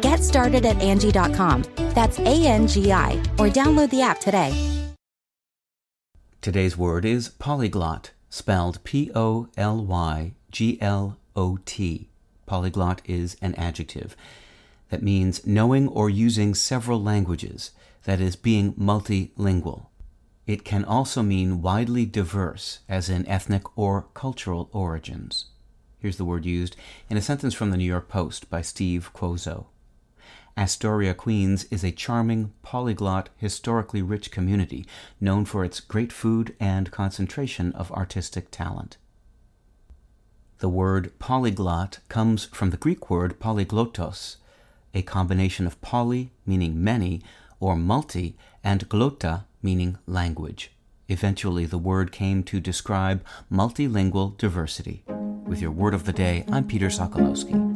Get started at Angi.com. That's A N G I, or download the app today. Today's word is polyglot, spelled P O L Y G L O T. Polyglot is an adjective that means knowing or using several languages, that is, being multilingual. It can also mean widely diverse, as in ethnic or cultural origins. Here's the word used in a sentence from the New York Post by Steve Cuozzo. Astoria, Queens is a charming, polyglot, historically rich community known for its great food and concentration of artistic talent. The word polyglot comes from the Greek word polyglottos, a combination of poly, meaning many, or multi, and glotta, meaning language. Eventually, the word came to describe multilingual diversity. With your word of the day, I'm Peter Sokolowski.